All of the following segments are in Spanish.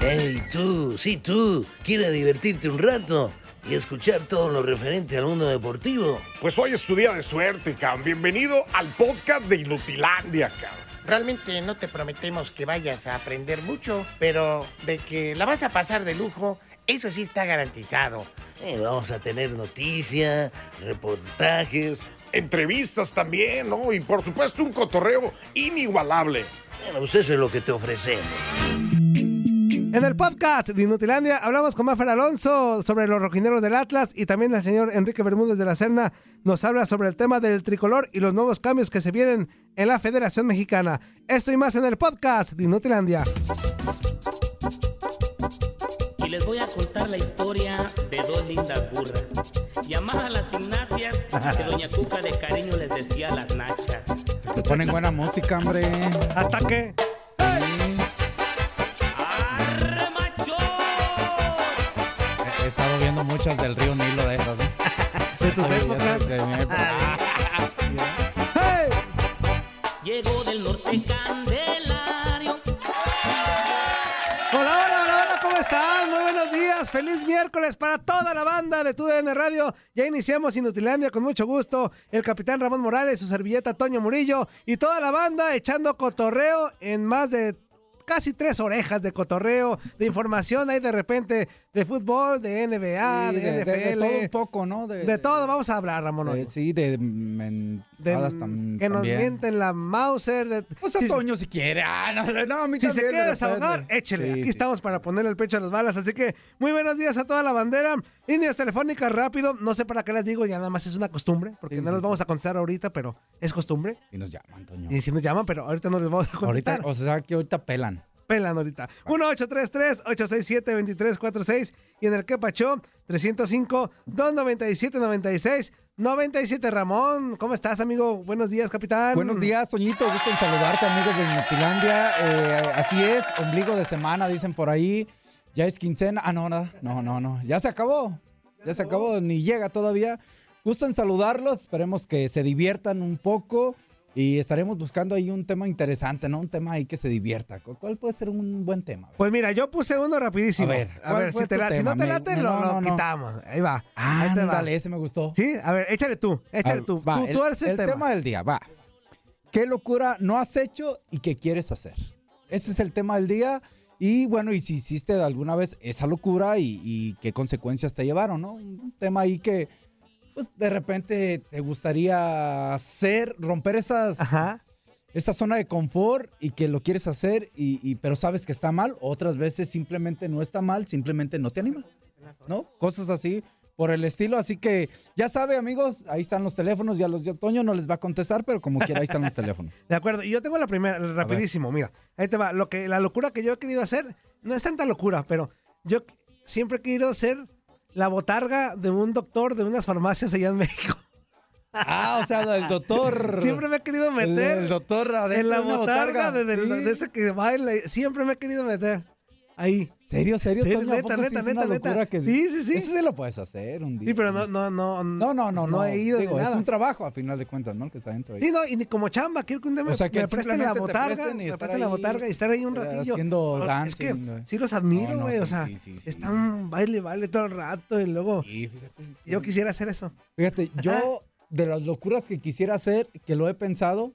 Hey, tú, sí, tú, ¿quieres divertirte un rato y escuchar todo lo referente al mundo deportivo? Pues hoy es tu día de suerte, cabrón. Bienvenido al podcast de Inutilandia, cabrón. Realmente no te prometemos que vayas a aprender mucho, pero de que la vas a pasar de lujo, eso sí está garantizado. Eh, vamos a tener noticias, reportajes. Entrevistas también, ¿no? Y por supuesto un cotorreo inigualable. Bueno, pues eso es lo que te ofrecemos. En el podcast de Inutilandia hablamos con Mafer Alonso sobre los rojineros del Atlas y también el señor Enrique Bermúdez de la Serna nos habla sobre el tema del tricolor y los nuevos cambios que se vienen en la Federación Mexicana. Esto y más en el podcast de Inutilandia. Les voy a contar la historia de dos lindas burras. Llamadas a las gimnasias que Doña Cuca de cariño les decía a las nachas. Te ponen buena música, hombre. Ataque. ¡Arre, machos! He estado viendo muchas del río Nilo de esas, ¿no? De tus épocas. De mi época. ¡Hey! Llegó del norte Candelario. Feliz miércoles para toda la banda de TUDN Radio. Ya iniciamos Inutilandia con mucho gusto. El capitán Ramón Morales, su servilleta Toño Murillo y toda la banda echando cotorreo en más de casi tres orejas de cotorreo, de información ahí de repente de fútbol, de NBA, Sí, de, de, NFL. de- de todo un poco, ¿no? De todo vamos a hablar, Ramón. hoy. sí, de De- mentadas tam- que nos también. mienten la Mauser. De, Pues a si- Toño si quiere. Ah, no, no, a mí Si se también, quiere de desahogar, échele. Sí, Aquí sí. estamos para ponerle el pecho a las balas. Así que muy buenos días a toda la bandera. Líneas telefónicas rápido. No sé para qué les digo, ya nada más es una costumbre, porque no sí. vamos a contestar ahorita, pero es costumbre. Y nos llaman, Toño. Y si nos llaman, pero ahorita no les vamos a Ahorita, contestar. o sea que ahorita pelan. Pelan ahorita. 1-833-867-2346 y en el que pachó 305-297-96. 97 Ramón, ¿cómo estás, amigo? Buenos días, capitán. Buenos días, Toñito. Gusto en saludarte, amigos de Inutilandia. Eh, así es, ombligo de semana, dicen por ahí. Ya es quincena. Ah, no, nada. No, no, no. Ya se acabó. Ya se acabó. Ni llega todavía. Gusto en saludarlos. Esperemos que se diviertan un poco. Y estaremos buscando ahí un tema interesante, ¿no? Un tema ahí que se divierta. ¿Cu- ¿Cuál puede ser un buen tema? Pues mira, yo puse uno rapidísimo. A ver, a ¿cuál ver si, te la- si no te late, me- lo, no, no, quitamos. Ahí va. Ahí te va. Ese me gustó. Sí, a ver, échale tú, échale Ah, tú. va, tú, el, tú eres el, el tema. del día, va. ¿Qué locura no has hecho y qué quieres hacer? Ese es el tema del día. Y bueno, y si hiciste alguna vez esa locura y, y qué consecuencias te llevaron, ¿no? Un tema ahí que, pues de repente te gustaría hacer, romper esas, Ajá. esa zona de confort y que lo quieres hacer, y, y- pero sabes que está mal. Otras veces simplemente no está mal, simplemente no te animas, ¿no? Cosas así por el estilo. Así que ya sabe, amigos, ahí están los teléfonos. Ya los de Toño no les va a contestar, pero como quiera, ahí están los teléfonos. De acuerdo. Y yo tengo la primera, rapidísimo, mira. Ahí te va. Lo que, la locura que yo he querido hacer, no es tanta locura, pero yo siempre he querido hacer la botarga de un doctor de unas farmacias allá en México. Ah, o sea, el doctor. Siempre me he querido el, meter el doctor adentro en la botarga, de, de- Sí. de ese que baila. Siempre me he querido meter ahí. ¿Serio, serio, Sí, Toño? ¿A neta, poco sí neta, neta, neta. que- Sí, sí, sí. Eso sí lo puedes hacer un día. Sí, pero no, no, no. No, no, no, no. he ido Digo, ni es nada. un trabajo a final de cuentas, ¿no? El que está dentro ahí. Sí, no, y ni como chamba, quiero que un día me, O sea, que me presten la botarga, presten me presten la botarga y estar ahí un ratillo. haciendo No, dancing, Es que sí los admiro, No, no, güey, o sea, sí, sí, sí. están baile, baile todo el rato y luego Sí, fíjate. yo quisiera hacer eso. Fíjate, yo de las locuras que quisiera hacer, que lo he pensado,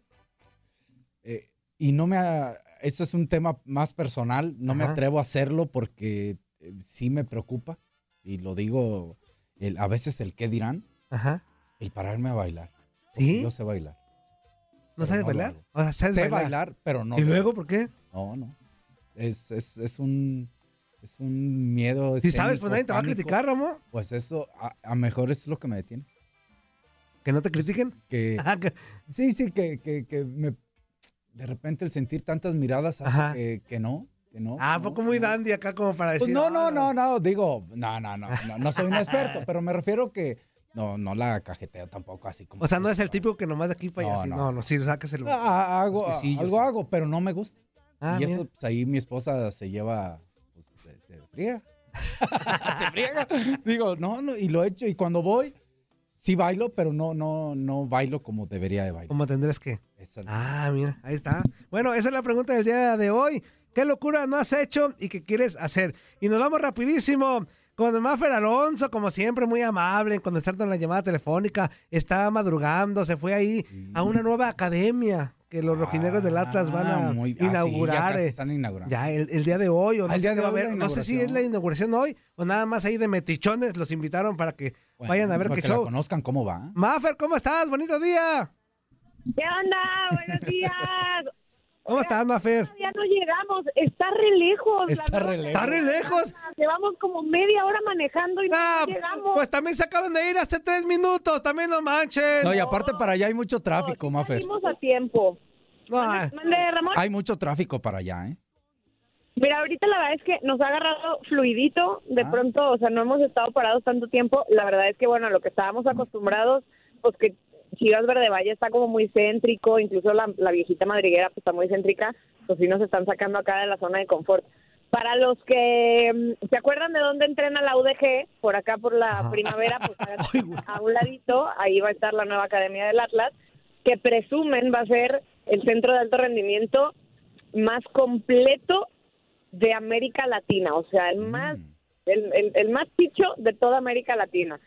eh, y no me... ha- esto es un tema más personal, no me atrevo a hacerlo porque eh, sí me preocupa, y lo digo el- a veces el qué dirán, Ajá. el pararme a bailar. ¿Sí? Yo sé bailar. ¿No sabes no bailar? O sea, sabes sé bailar. bailar, pero no. ¿Y luego por qué? No, no. Es, es, es un... Es un miedo. Si sabes, pues nadie te va a criticar, Ramón. Pues eso, a, a mejor es lo que me detiene. Que no te critiquen. Que, Ajá, que- Sí, sí, que, que, que me, de repente el sentir tantas miradas hace que, que no. que no. Ah, ¿a poco muy dandy acá como para decir. Pues no, no, "Ah, no, no, digo, no, no, no, no, no soy un experto, pero me refiero que no, no la cajeteo tampoco así como. O sea, no es el típico que nomás de aquí para allá. No, no. No, no, sí, sáqueselo. Ah, hago, quesillos, algo hago, pero no me gusta. Ah, y eso, mira. pues ahí mi esposa se lleva, pues se, se friega. se friega. Digo, no, no, y lo he hecho. Y cuando voy, sí bailo, pero no, no, no bailo como debería de bailar. ¿Cómo tendrás que? Ah, mira, ahí está. Bueno, esa es la pregunta del día de hoy. ¿Qué locura no has hecho y qué quieres hacer? Y nos vamos rapidísimo con Maffer Alonso, como siempre, muy amable en contestando la llamada telefónica. Está madrugando, se fue ahí a una nueva academia que los rojineros del Atlas van a Ah, muy- ah, sí, ya inaugurar. eh. están inaugurando. Ya el, el día de hoy, o no, Ah, el sé día de va a hoy haber. la no sé si es la inauguración hoy o nada más ahí de metichones los invitaron para que Bueno, vayan a ver qué que la show. conozcan cómo va. Maffer, ¿cómo estás? Bonito día. ¿Qué onda? Buenos días. ¿Cómo estás, Maffer? Ya no llegamos, está re lejos. la Está verdad. re lejos. ¿Está re lejos? Llevamos como media hora manejando y Ah, no llegamos. pues también se acaban de ir hace tres minutos, también no manchen. No, y aparte para allá hay mucho tráfico, Sí Mafer. Salimos a tiempo. No, ah, Mande, Ramón. Hay mucho tráfico para allá, ¿eh? Mira, ahorita la verdad es que nos ha agarrado fluidito. De Ah. pronto, o sea, no hemos estado parados tanto tiempo. La verdad es que, bueno, a lo que estábamos acostumbrados, pues que Chivas Verde Valle está como muy céntrico, incluso la, la viejita madriguera pues está muy céntrica, pues sí nos están sacando acá de la zona de confort. Para los que mm, se acuerdan de dónde entrena la UDG, por acá por la primavera, pues a, un ladito, ahí va a estar la nueva academia del Atlas, que presumen va a ser el centro de alto rendimiento más completo de América Latina, o sea, el más el, el, el más picho de toda América Latina.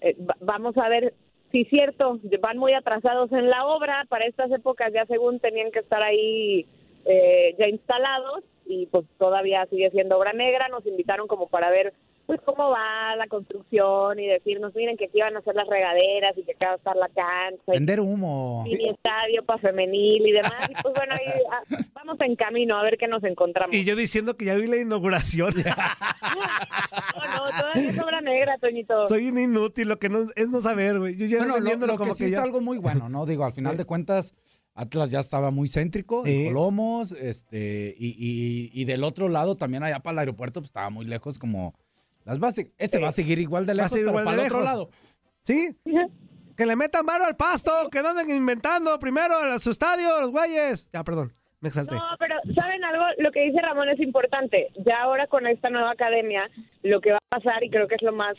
Eh, va- vamos a ver es cierto, van muy atrasados en la obra, para estas épocas ya según tenían que estar ahí eh, ya instalados y pues todavía sigue siendo obra negra, nos invitaron como para ver pues cómo va la construcción y decirnos, miren que aquí van a hacer las regaderas y que acá va a estar la cancha y Vender humo. mini estadio para femenil y demás. Y pues bueno, ahí ah, vamos en camino a ver qué nos encontramos. y yo diciendo que ya vi la inauguración. No, no, todavía es obra negra, Toñito. Soy un inútil, lo que no es no saber, güey. Yo ya Bueno, lo, que sí que es algo muy bueno, ¿no? Digo, al final de cuentas, Atlas ya estaba muy céntrico, Sí. en Colomos, este, y, y- y del otro lado también allá para el aeropuerto, pues estaba muy lejos como las bases. Este va a seguir igual de Va a lejos, seguir pero igual para de el otro lejos. lado. ¿Sí? Que le metan mano al pasto, que no anden inventando primero a su estadio, los güeyes. Ya, perdón, me exalté. No, pero ¿saben algo? Lo que dice Ramón es importante. Ya ahora con esta nueva academia, lo que va a pasar, y creo que es lo más,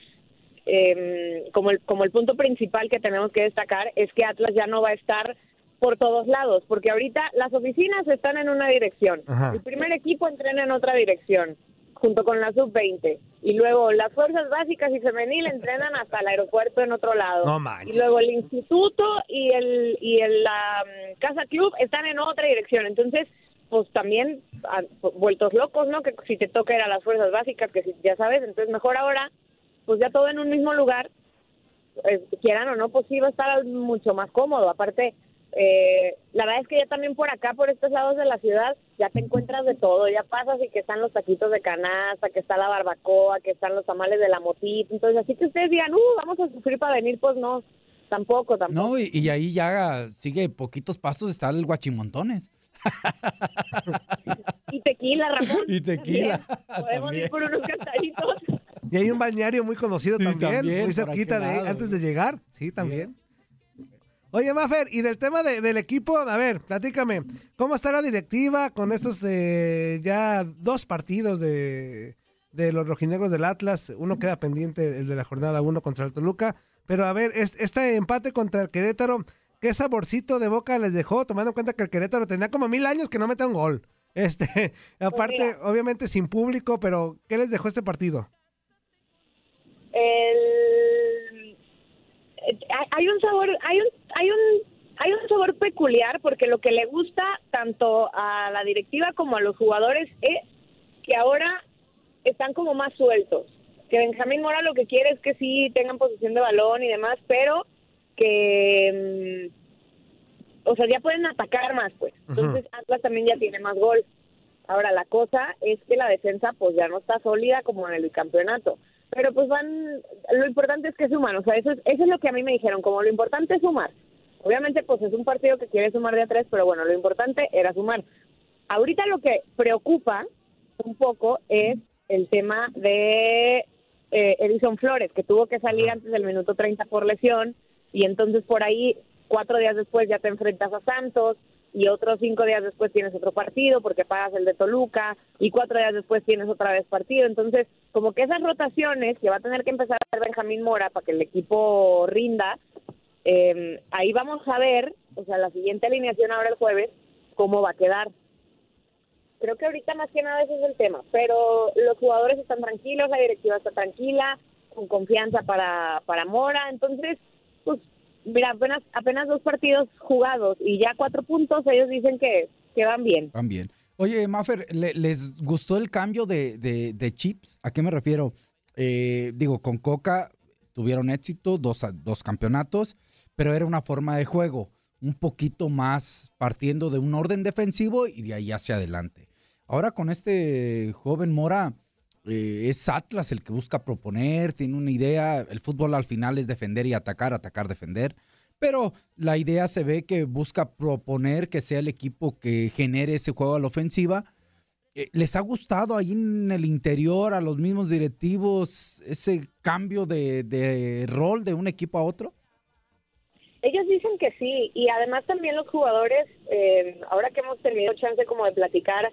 eh, como, el, como el punto principal que tenemos que destacar, es que Atlas ya no va a estar por todos lados, porque ahorita las oficinas están en una dirección, Ajá. el primer equipo entrena en otra dirección, junto con la sub-20, y luego las fuerzas básicas y femenil entrenan hasta el aeropuerto en otro lado. No manches. Y luego el instituto y el y el la, mm, casa club están en otra dirección. Entonces, pues también ah, vueltos locos, ¿no? Que si te toca ir a las fuerzas básicas, que si, ya sabes, entonces mejor ahora, pues ya todo en un mismo lugar, eh, quieran o no, pues sí va a estar mucho más cómodo. Aparte, eh, la verdad es que ya también por acá, por estos lados de la ciudad, ya te encuentras de todo. Ya pasas y que están los taquitos de canasta, que está la barbacoa, que están los tamales de la motita. Entonces, así que ustedes digan, uh, vamos a sufrir para venir, pues no, tampoco, tampoco. No, y, y ahí ya sigue poquitos pasos, está el guachimontones. Y tequila, Ramón. Y tequila, También. Podemos también. ir por unos cantaditos. Y hay un balneario muy conocido Sí, también, también, muy cerquita de lado, antes de llegar. Sí, también. Oye, Mafer, y del tema de- del equipo, a ver, platícame, ¿cómo está la directiva con estos eh, ya dos partidos de, de los rojinegros del Atlas? Uno queda pendiente, el de la jornada uno contra el Toluca, pero a ver, es- este empate contra el Querétaro, ¿qué saborcito de boca les dejó? Tomando en cuenta que el Querétaro tenía como mil años que no mete un gol. Este, aparte, mira. obviamente sin público, pero ¿qué les dejó este partido? El... eh, Hay un sabor, hay un, hay un, hay un sabor peculiar porque lo que le gusta tanto a la directiva como a los jugadores es que ahora están como más sueltos. Que Benjamín Mora lo que quiere es que sí tengan posesión de balón y demás, pero que, mm, o sea, ya pueden atacar más, pues. Entonces Atlas también ya tiene más gol. Ahora la cosa es que la defensa pues ya no está sólida como en el bicampeonato. Pero pues van, lo importante es que suman, o sea, eso es, eso es lo que a mí me dijeron, como lo importante es sumar. Obviamente pues es un partido que quiere sumar de a tres, pero bueno, lo importante era sumar. Ahorita lo que preocupa un poco es el tema de eh, Edison Flores, que tuvo que salir antes del minuto 30 por lesión y entonces por ahí cuatro días después ya te enfrentas a Santos y otros cinco días después tienes otro partido porque pagas el de Toluca y cuatro días después tienes otra vez partido. Entonces, como que esas rotaciones que va a tener que empezar a hacer Benjamín Mora para que el equipo rinda, eh, ahí vamos a ver, o sea, la siguiente alineación ahora el jueves, cómo va a quedar. Creo que ahorita más que nada ese es el tema, pero los jugadores están tranquilos, la directiva está tranquila, con confianza para, para Mora, entonces, pues, mira, apenas, dos partidos jugados y ya cuatro puntos, ellos dicen que, que van bien. Van bien. Oye, Maffer, ¿le- ¿les gustó el cambio de, de- de chips? ¿A qué me refiero? Eh, digo, con Coca tuvieron éxito, dos, dos campeonatos, pero era una forma de juego, un poquito más partiendo de un orden defensivo y de ahí hacia adelante. Ahora con este joven Mora, eh, es Atlas el que busca proponer, tiene una idea, el fútbol al final es defender y atacar, atacar, defender, pero la idea se ve que busca proponer que sea el equipo que genere ese juego a la ofensiva. Eh, ¿Les ha gustado ahí en el interior a los mismos directivos ese cambio de, de rol de un equipo a otro? Ellos dicen que sí, y además también los jugadores, eh, ahora que hemos tenido chance como de platicar,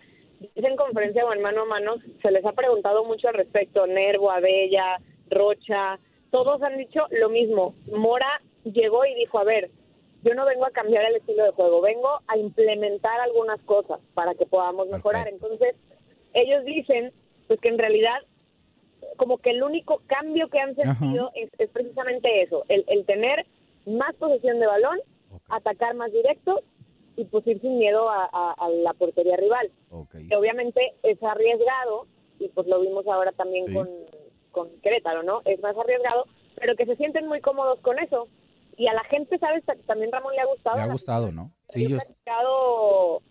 dicen en conferencia o en mano a mano, se les ha preguntado mucho al respecto, Nervo, Abella, Rocha, todos han dicho lo mismo. Mora llegó y dijo, a ver, yo no vengo a cambiar el estilo de juego, vengo a implementar algunas cosas para que podamos mejorar. Entonces, ellos dicen, pues que en realidad como que el único cambio que han sentido es, es precisamente eso, el, el tener más posesión de balón, atacar más directo y pues ir sin miedo a, a- a la portería rival. Que obviamente es arriesgado y pues lo vimos ahora también Sí. con, con Querétaro, ¿no? Es más arriesgado, pero que se sienten muy cómodos con eso. Y a la gente, ¿sabes? Ta- También Ramón le ha gustado. Le ha gustado, ¿no? Sí, platicado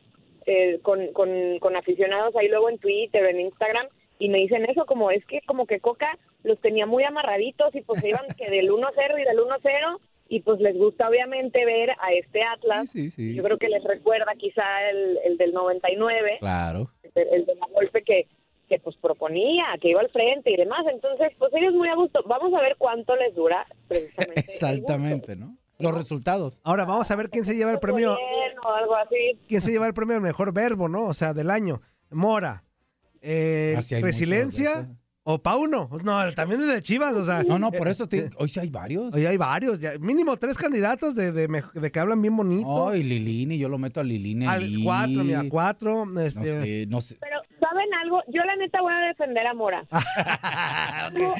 eh, con, con, con aficionados ahí luego en Twitter, en Instagram, y me dicen eso, como es que como que Coca los tenía muy amarraditos y pues se iban que del 1-0 y del 1-0, y pues les gusta obviamente ver a este Atlas. sí, sí. Yo creo que les recuerda quizá el, el del 99, claro. el, el de la golpe que, que pues proponía, que iba al frente y demás. Entonces, pues ellos muy a gusto. Vamos a ver cuánto les dura precisamente. el. Exactamente, ¿no? Los resultados. Ahora vamos a ver quién se lleva el premio. O algo así. ¿Quién se lleva el premio al mejor verbo, no? O sea, del año. Mora. Eh, Ah, Resiliencia. O Pauno. No, también es de Chivas, o sea. No, no, por eso te- hoy sí hay varios. Hoy hay varios. ya, mínimo tres candidatos de, de, que hablan bien bonito. Ay, Lilini, yo lo meto a Lilini. Al ahí. cuatro, mira, cuatro. No Este, sé, no sé. Pero, ¿saben algo? Yo la neta voy a defender a Mora. no,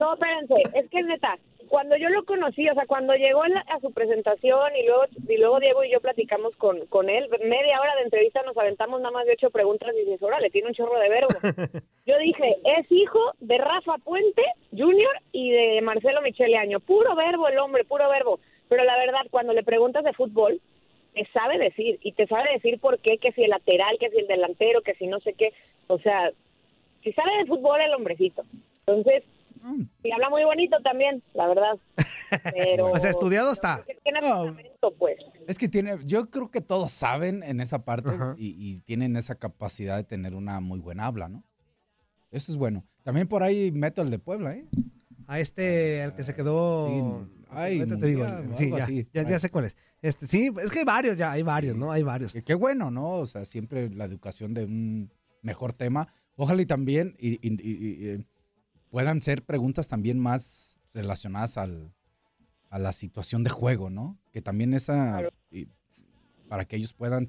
no, espérense, es que neta, cuando yo lo conocí, o sea, cuando llegó la- a su presentación y luego y luego Diego y yo platicamos con, con él, media hora de entrevista nos aventamos nada más de ocho preguntas y dices, órale, tiene un chorro de verbo. Yo dije, es hijo de Rafa Puente Junior y de Marcelo Michele Año. Puro verbo el hombre, puro verbo. Pero la verdad, cuando le preguntas de fútbol, te sabe decir. Y te sabe decir por qué, que si el lateral, que si el delantero, que si no sé qué. O sea, si sabe de fútbol el hombrecito. Entonces, y habla muy bonito también, la verdad. Pero... o sea, estudiado está. tiene pues. Es que tiene, yo creo que todos saben en esa parte y, y tienen esa capacidad de tener una muy buena habla, ¿no? Eso es bueno. También por ahí meto el de Puebla, ¿eh? A este, al que se quedó. Sí, ay, te digo. Sí, ya, así. ya, ya sé cuál es. Este, sí, es que hay varios ya, hay varios, ¿no? Hay varios. Qué bueno, ¿no? O sea, siempre la educación de un mejor tema. Ojalá y también y, y- y- y, puedan ser preguntas también más relacionadas al, a la situación de juego, ¿no? Que también esa, y- para que ellos puedan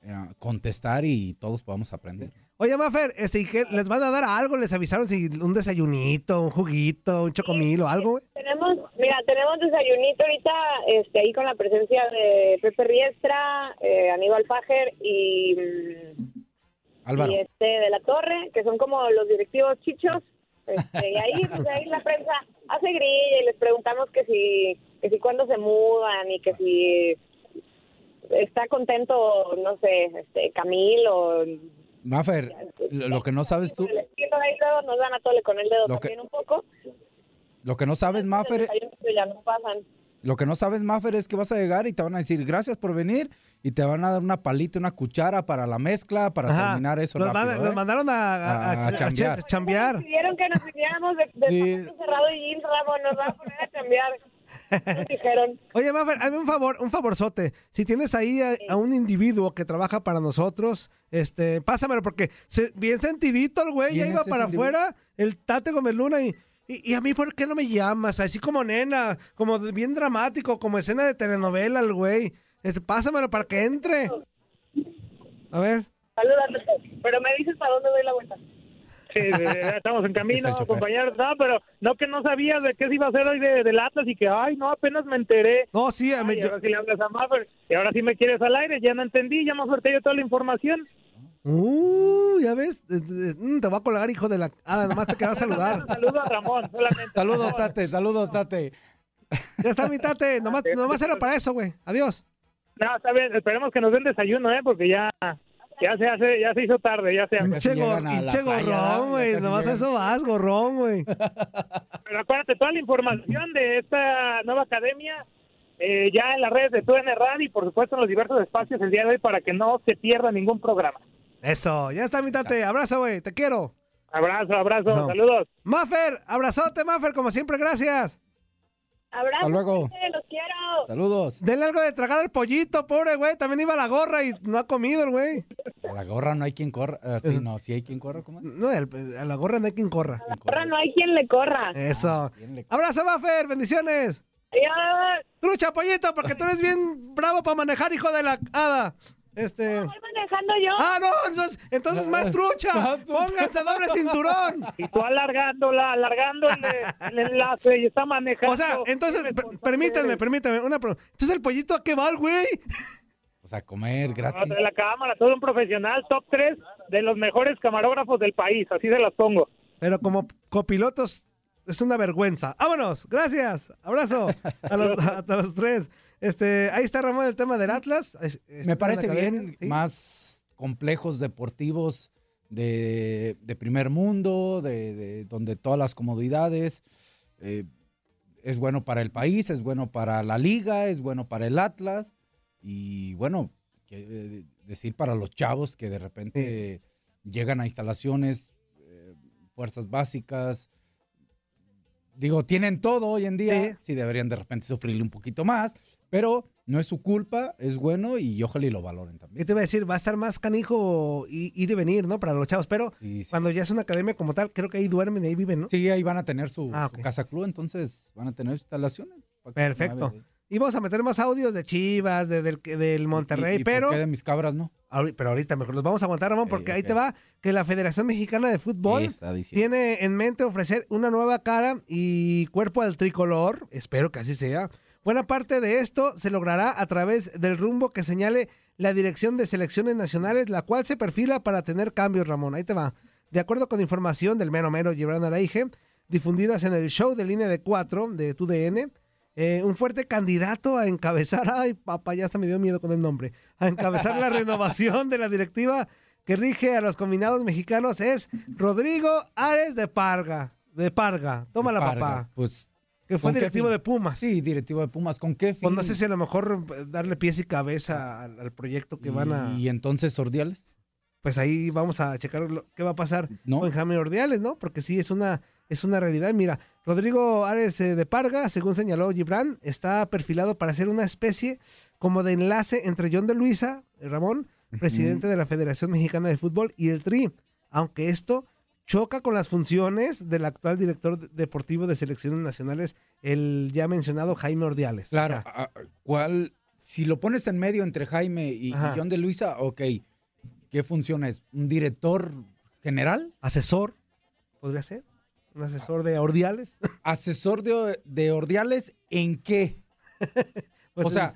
eh, contestar y todos podamos aprender. Oye, Mafer, este, ¿y qué? ¿Les van a dar algo? ¿Les avisaron si un desayunito, un juguito, un chocomil o algo? Tenemos, mira, tenemos desayunito ahorita, este, ahí con la presencia de Pepe Riestra, eh, Aníbal Fager y, mm, Álvaro. y este de la Torre, que son como los directivos chichos. Este, y ahí, pues ahí la prensa hace grilla y les preguntamos que si, que si cuándo se mudan y que si está contento, no sé, este, Camilo. Mafer, lo, lo que no sabes tú, ahí luego nos dan a tole con el dedo Lo que- también un poco. lo que no sabes, Mafer, ya no pasan. Lo que no sabes, Maffer, es que vas a llegar y te van a decir gracias por venir y te van a dar una palita, una cuchara para la mezcla, para Ajá. terminar eso Nos, rápido. manda- ¿eh? nos mandaron a, a- a- A a- a chambear. chambear. Pidieron que nos viniéramos de, de Sí. Cerrado y Ramos, nos van a poner a cambiar. Nos dijeron. Oye, Maffer, hazme un favor, un favorzote. Si tienes ahí a, a un individuo que trabaja para nosotros, este, pásamelo porque se, bien sentidito el güey, ya ¿Quién iba para individuo? afuera, el Tate Gómez Luna y, y, y a mí, ¿por qué no me llamas? Así como nena, como de- bien dramático, como escena de telenovela el güey. Este, pásamelo para que entre. A ver. Salúdate, pero me dices para dónde doy la vuelta. Sí, de- de- estamos en camino, es compañeros. No, pero no que no sabías de qué se iba a hacer hoy de, del Atlas y que, ay, no, apenas me enteré. No, sí, a mí- Ay, yo- ahora sí le hablas a Maffer y ahora sí me quieres al aire, ya no entendí, ya me suerte yo toda la información. Uh, ya ves, mm, te voy a colgar, hijo de la... Ah, nada más te quería saludar. Saludo a Ramón, solamente. Saludos, Tate, saludos, Tate. Ya está mi tate, nomás, nomás era para eso, güey. Adiós. No, está bien, esperemos que nos den desayuno, ¿eh? Porque ya, ya se hace, ya se hizo tarde, ya se Che, playa, gorrón, güey. Nomás eso vas, gorrón, güey. Pero acuérdate, toda la información de esta nueva academia eh, ya en las redes de TUN Radio y por supuesto en los diversos espacios el día de hoy para que no se pierda ningún programa. Eso, ya está mi tate. Abrazo, güey. Te quiero. Abrazo, abrazo, No. saludos. Maffer, abrazote, Maffer, como siempre, gracias. Abrazo, Hasta luego. los quiero. Saludos. Denle algo de tragar al pollito, pobre güey. También iba a la gorra y no ha comido el güey. A la gorra no hay quien corra. Ah, sí, no, sí hay quien corra. ¿Cómo es? No, el- a la gorra no hay quien corra. Quien Ahora corre. no hay quien le corra. Eso. ¿Quién le- Abrazo, Maffer, bendiciones. Adiós. Trucha, pollito, porque tú eres bien bravo para manejar, hijo de la hada. Este. Manejando yo. Ah, no, entonces, entonces más trucha. Pónganse doble cinturón. Y tú alargándola, alargando el, el enlace y está manejando. O sea, entonces, permítanme, permítanme. Una pro- entonces, el pollito, ¿a qué va el güey? O sea, comer No, gratis. de la cámara, todo un profesional, top 3 de los mejores camarógrafos del país, así se las pongo. Pero como copilotos, es una vergüenza. ¡Vámonos! Gracias. Abrazo a los, a, a los tres. Este, ahí está Ramón el tema del Atlas. Está Me la parece bien, ¿sí? más complejos deportivos de, de primer mundo, de, de donde todas las comodidades. eh, es bueno para el país, es bueno para la liga, es bueno para el Atlas. Y bueno, que, eh, decir para los chavos que de repente llegan a instalaciones, eh, fuerzas básicas. Digo, tienen todo hoy en día. Sí. Sí. deberían de repente sufrirle un poquito más, pero no es su culpa, es bueno y ojalá y lo valoren Yo también. te iba a decir, va a estar más canijo ir y venir, ¿no? Para los chavos. Pero Sí, sí. cuando ya es una academia como tal, creo que ahí duermen y ahí viven, ¿no? Sí, ahí van a tener su, Ah, su casa club, entonces van a tener instalaciones. Perfecto. Y vamos a meter más audios de Chivas, de- del, del Monterrey, ¿Y- y por pero... qué de mis cabras no? Pero ahorita mejor los vamos a aguantar, Ramón, porque ahí te va que la Federación Mexicana de Fútbol tiene en mente ofrecer una nueva cara y cuerpo al tricolor. Espero que así sea. Buena parte de esto se logrará a través del rumbo que señale la Dirección de Selecciones Nacionales, la cual se perfila para tener cambios, Ramón. Ahí te va. De acuerdo con información del mero mero Gibran Araige, difundidas en el show de línea de 4 de TUDN, eh, un fuerte candidato a encabezar, ay papá, ya hasta me dio miedo con el nombre, a encabezar la renovación de la directiva que rige a los combinados mexicanos es Rodrigo Ares de Parga. De Parga. Tómala, Parga. papá. Pues, Que fue ¿con qué directivo de Pumas. sí, directivo de Pumas. ¿Con qué fin? Pues no sé si a lo mejor eh, darle pies y cabeza al, al proyecto que van a. ¿Y entonces Ordiales? Pues ahí vamos a checar lo- qué va a pasar No. con Jaime Ordiales, ¿no? Porque sí es una, es una realidad. Mira, Rodrigo Ares eh, de Parga, según señaló Gibran, está perfilado para ser una especie como de enlace entre John de Luisa, eh, Ramón, presidente de la Federación Mexicana de Fútbol, y el TRI. Aunque esto choca con las funciones del actual director de- deportivo de selecciones nacionales, el ya mencionado Jaime Ordiales. Claro. O sea, ah, ¿Cuál? Si lo pones en medio entre Jaime y. John de Luisa, ok. ¿Qué función es? ¿Un director general? asesor, podría ser. Un asesor de Ordiales. ¿Asesor de, de Ordiales en qué? Pues, o sea,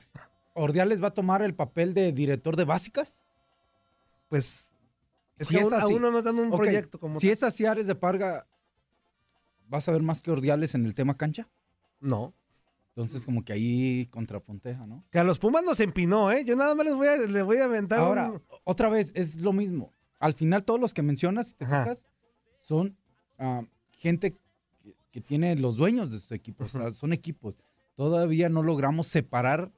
¿Ordiales va a tomar el papel de director de básicas? pues es Si que es aún, así. aún no nos dan un proyecto como Si tal. es así, Ares de Parga, ¿vas a ver más que Ordiales en el tema cancha? No. Entonces, como que ahí contrapunteja, ¿no? Que a los Pumas nos empinó, ¿eh? Yo nada más les voy a, les voy a aventar Ahora, un- otra vez, es lo mismo. Al final, todos los que mencionas, si te fijas, son ah, gente que, que tiene los dueños de sus equipos, o sea, son equipos. todavía no logramos separar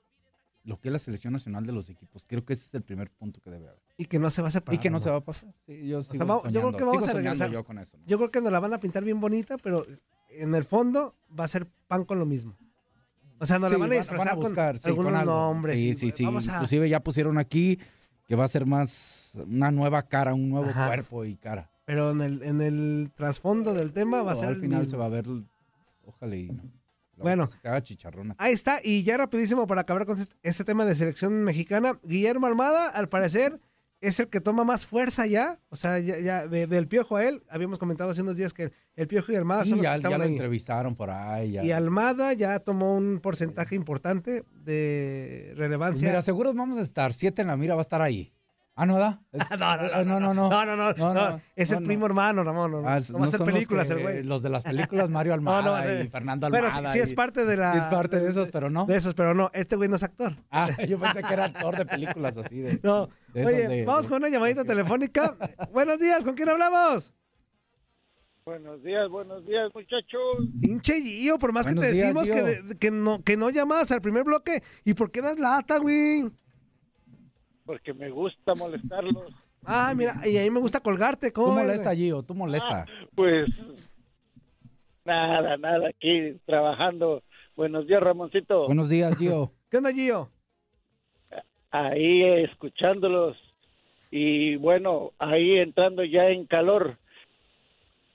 lo que es la selección nacional de los equipos. Creo que ese es el primer punto que debe haber. Y que no se va a separar. Y que no ¿no? se va a pasar. Sí, yo, O sea, yo creo que vamos sigo a regresar. yo con eso. ¿no? Yo creo que nos la van a pintar bien bonita, pero en el fondo va a ser pan con lo mismo. O sea, nos la Sí, van a disfrazar van a buscar, con sí, algunos con nombres. Sí, sí, sí. Vamos a, Inclusive ya pusieron aquí que va a ser más una nueva cara, un nuevo Ajá. cuerpo y cara. pero en el, en el trasfondo del tema va a ser al final mismo. se va a ver, ojalá y no. Bueno. haga chicharrón. Ahí está, y ya rapidísimo para acabar con este, este tema de selección mexicana, Guillermo Almada, al parecer, es el que toma más fuerza ya, o sea, ya, ya de- del Piojo a él, habíamos comentado hace unos días que el, el Piojo y Almada Sí, son los ya, que ya estaban lo ahí. entrevistaron por ahí. ya. Y Almada ya tomó un porcentaje importante de Pues relevancia. mira, seguro vamos a estar. Siete en la mira va a estar ahí. Ah, ¿no da? Es- no, no, ah, no, no, no. no, no, no, No, no, no, es no, el no. primo hermano, Ramón, no, Ah, va a hacer los películas que- el güey. Los de las películas Mario Almada No, no, sí. y Fernando Bueno, Almada. sí, sí es parte de la... es parte de esos, pero no. De esos, pero no, este güey no es actor. Ah, yo pensé que era actor de películas así de. No, de esos oye, de- vamos de- con una llamadita telefónica. Buenos días, ¿con quién hablamos? Buenos días, buenos días, muchachos. Pinche Gio, por más que te días, decimos que, que no, que no llamas al primer bloque. ¿Y por qué das lata, güey? Porque me gusta molestarlos. Ah, mira, y a mí me gusta colgarte. ¿Cómo Tú ves, molesta, güey? Gio, tú molesta. Pues nada, nada, aquí trabajando. Buenos días, Ramoncito. Buenos días, Gio. ¿Qué onda, Gio? Ahí escuchándolos. Y bueno, ahí entrando ya en calor.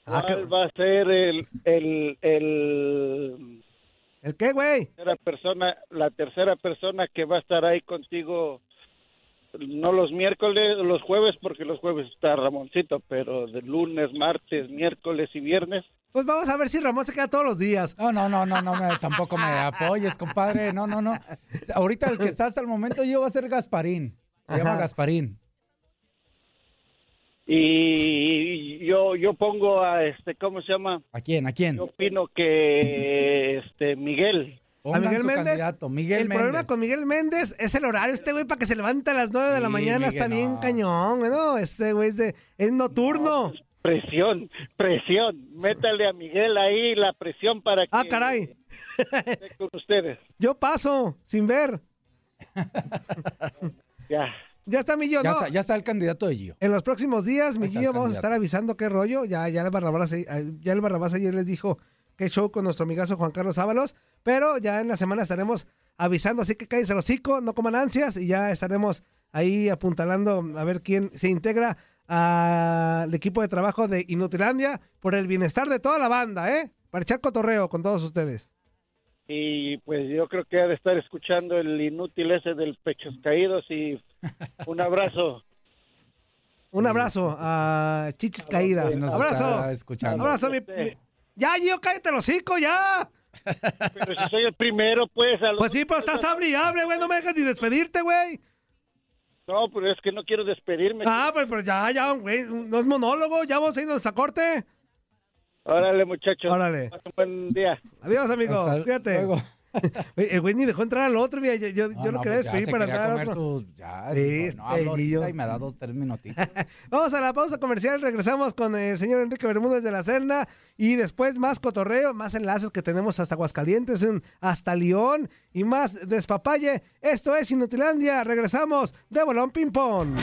Ah, ¿Cuál qué- va a ser el, el, el ¿El qué, güey? tercera persona, la tercera persona que va a estar ahí contigo? No los miércoles, los jueves, porque los jueves está Ramoncito, pero de lunes, martes, miércoles y viernes. Pues vamos a ver si Ramón se queda todos los días. No, no, no, no, no me, tampoco me apoyes, compadre. No, no, no. Ahorita el que está hasta el momento yo va a ser Gasparín. Se llama. Gasparín. Y yo yo pongo a este, ¿cómo se llama? ¿A quién? ¿A quién? Yo opino que este Miguel. Pongan Miguel su Méndez? candidato, Miguel el Méndez. problema con Miguel Méndez es el horario. Este güey, para que se levante a las 9 de la Sí, mañana, Miguel, está bien no. cañón. No, este güey es, de, es nocturno. Presión, presión. Métale a Miguel ahí la presión para que ah, caray. esté con ustedes. Yo paso, sin ver. Ya. Ya está mi Gio, ya, ¿no? está, ya está el candidato de Gio. En los próximos días, mi Gio, vamos a estar avisando qué rollo. Ya, ya el Barrabás, ya el Barrabás ayer les dijo qué show con nuestro amigazo Juan Carlos Ábalos. Pero ya en la semana estaremos avisando, así que cállense el hocico, no coman ansias y ya estaremos ahí apuntalando a ver quién se integra al equipo de trabajo de Inutilandia por el bienestar de toda la banda, ¿eh? Para echar cotorreo con todos ustedes. Y pues yo creo que ha de estar escuchando el inútil ese del pechos caídos y un abrazo. Un abrazo a Chichis Caída. Sí, nos Abrazo. Abrazo, mi, mi- Ya, Gio, cállate el hocico, ya. Pero si soy el primero, pues. A los- Pues sí, pero estás hable y hable, güey. No me dejas ni despedirte, güey. No, pero es que no quiero despedirme. Ah, pues, pues ya, ya, güey. No es monólogo. Ya vamos a irnos a corte. Órale, muchachos. Órale. Pasen buen día. Adiós, amigo. Hasta Cuídate. luego. El güey ni dejó entrar al otro, mira. Yo, yo, No, yo lo no, quería pues despedir para entrar al otro. sus- ya, no hablo este, ahorita y me da dos, tres minutitos. Vamos a la pausa comercial. Regresamos con el señor Enrique Bermúdez de la Serna. Y después más cotorreo, más enlaces que tenemos hasta Aguascalientes, en- hasta León y más despapalle. Esto es Inutilandia. Regresamos de Bolón Ping Pong.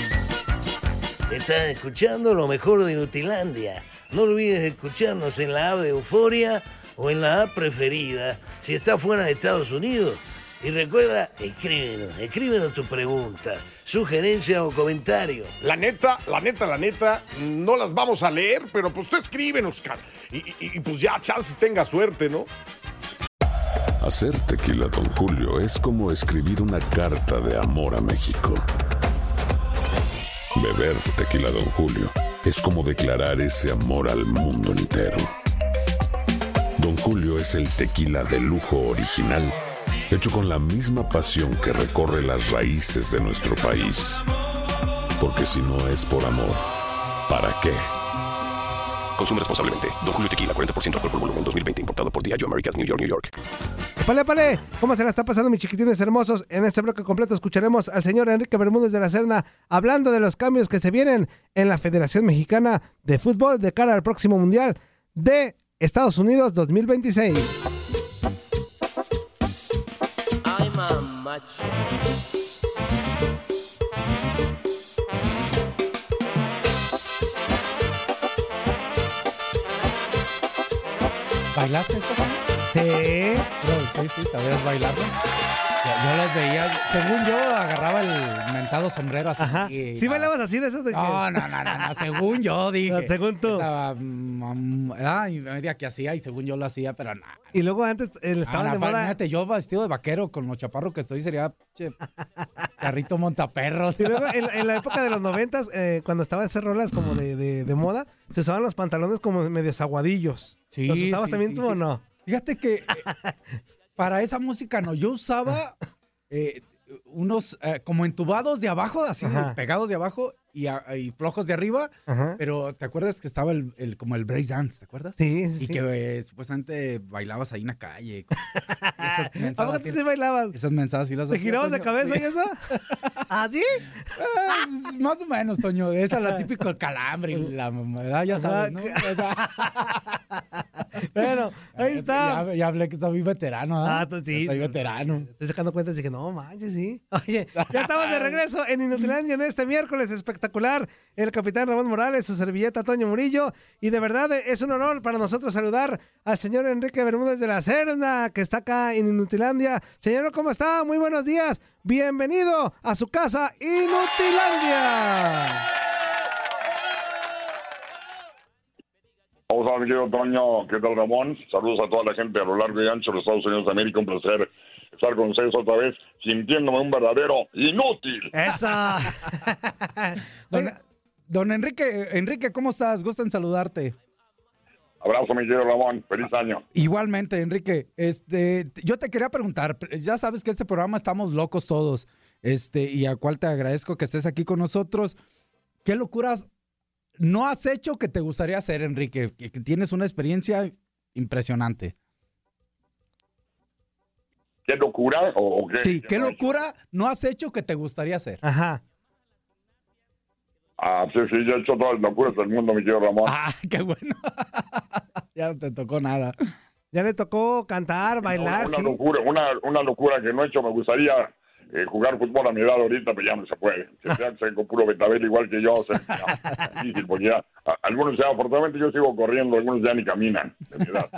Estás escuchando lo mejor de Inutilandia. No olvides escucharnos en la app de Euforia o en la app preferida si estás fuera de Estados Unidos. Y recuerda, escríbenos, escríbenos tu pregunta, sugerencia o comentario. La neta, la neta, la neta, no las vamos a leer, pero pues tú escríbenos. Y, y- y, pues ya, chance tenga suerte, ¿no? Hacer tequila, Don Julio, es como escribir una carta de amor a México. Beber tequila, Don Julio, es como declarar ese amor al mundo entero. Don Julio es el tequila de lujo original, hecho con la misma pasión que recorre las raíces de nuestro país. Porque si no es por amor, ¿para qué? Consume responsablemente. Don Julio Tequila, 40% alcohol por volumen, 2020. Importado por Diageo Americas, New York, New York. Pale, pale, ¿cómo se la está pasando, mis chiquitines hermosos? En este bloque completo escucharemos al señor Enrique Bermúdez de la Serna hablando de los cambios que se vienen en la Federación Mexicana de Fútbol de cara al próximo Mundial de Estados Unidos 2026. Camacho. ¿Bailaste esto, Juan? Sí. sí, sí, ¿sabías bailarlo? Yo, yo los veía, según yo, agarraba el mentado sombrero así. Ajá. y- ¿Sí bailabas así de esos de que- No, no, no, no, no, según yo dije. Según tú. Esa, mm, ah, y media que hacía y según yo lo hacía, pero no. Y luego antes eh, estaban Ah, de moda. Fíjate, yo vestido de vaquero con lo chaparro que estoy sería che, carrito montaperros. Y luego en, en la época de los noventas, eh, cuando estaban esas rolas como de, de- de moda, se usaban los pantalones como medio aguadillos. Sí, ¿Los usabas sí, también sí, tú o no? Fíjate que para esa música no, yo usaba eh, unos eh, como entubados de abajo, así Ajá. pegados de abajo y, a- y flojos de arriba, Ajá. pero ¿te acuerdas que estaba el, el- como el break dance, ¿te acuerdas? Sí, sí, Y sí. que eh, supuestamente bailabas ahí en la calle. con- Esas ¿A poco mensadas sí- bailabas? Esas mensadas sí las ¿Te girabas de cabeza Sí. y eso? ¿Así? Ah, Más o menos, Toño. Esa es la típica el calambre y la mamada, ya sabes, ¿no? Bueno, ahí está. Ya, ya hablé que soy veterano, ¿ah? Ah, tú sí. Soy veterano. Estoy sacando cuentas y dije, no manches, sí. Oye, ya estamos de regreso en Inutilandia en este miércoles espectacular. El capitán Ramón Morales, su servilleta Toño Murillo. Y de verdad eh, es un honor para nosotros saludar al señor Enrique Bermúdez de la Serna, que está acá en Inutilandia. Señor, ¿cómo está? Muy buenos días. Bienvenido a su casa, Inutilandia. Vamos a mi querido Toño, ¿qué tal Ramón? Saludos a toda la gente a lo largo y ancho de los Estados Unidos de América, un placer estar con ustedes otra vez, sintiéndome un verdadero inútil. Esa. Don, don Enrique, Enrique, ¿cómo estás? Gusto en saludarte. Abrazo mi querido Ramón, feliz año. Igualmente, Enrique, este, yo te quería preguntar, ya sabes que este programa estamos locos todos, este, y a cual te agradezco que estés aquí con nosotros. ¿Qué locuras no has hecho que te gustaría hacer, Enrique? Que, que tienes una experiencia impresionante. ¿Qué locura? ¿O, o qué? Sí, ¿qué locura no has hecho que te gustaría hacer? Ajá. Ah, sí, sí, yo he hecho todas las locuras del mundo, mi querido Ramón. Ah, qué bueno. ya no te tocó nada. Ya le tocó cantar, bailar. una sí. locura, una, una locura que no he hecho, me gustaría eh, jugar fútbol a mi edad ahorita, pero ya no se puede. Que sean sean con puro betabel igual que yo, se- difícil, porque ya, a- algunos ya, afortunadamente yo sigo corriendo, algunos ya ni caminan de mi edad.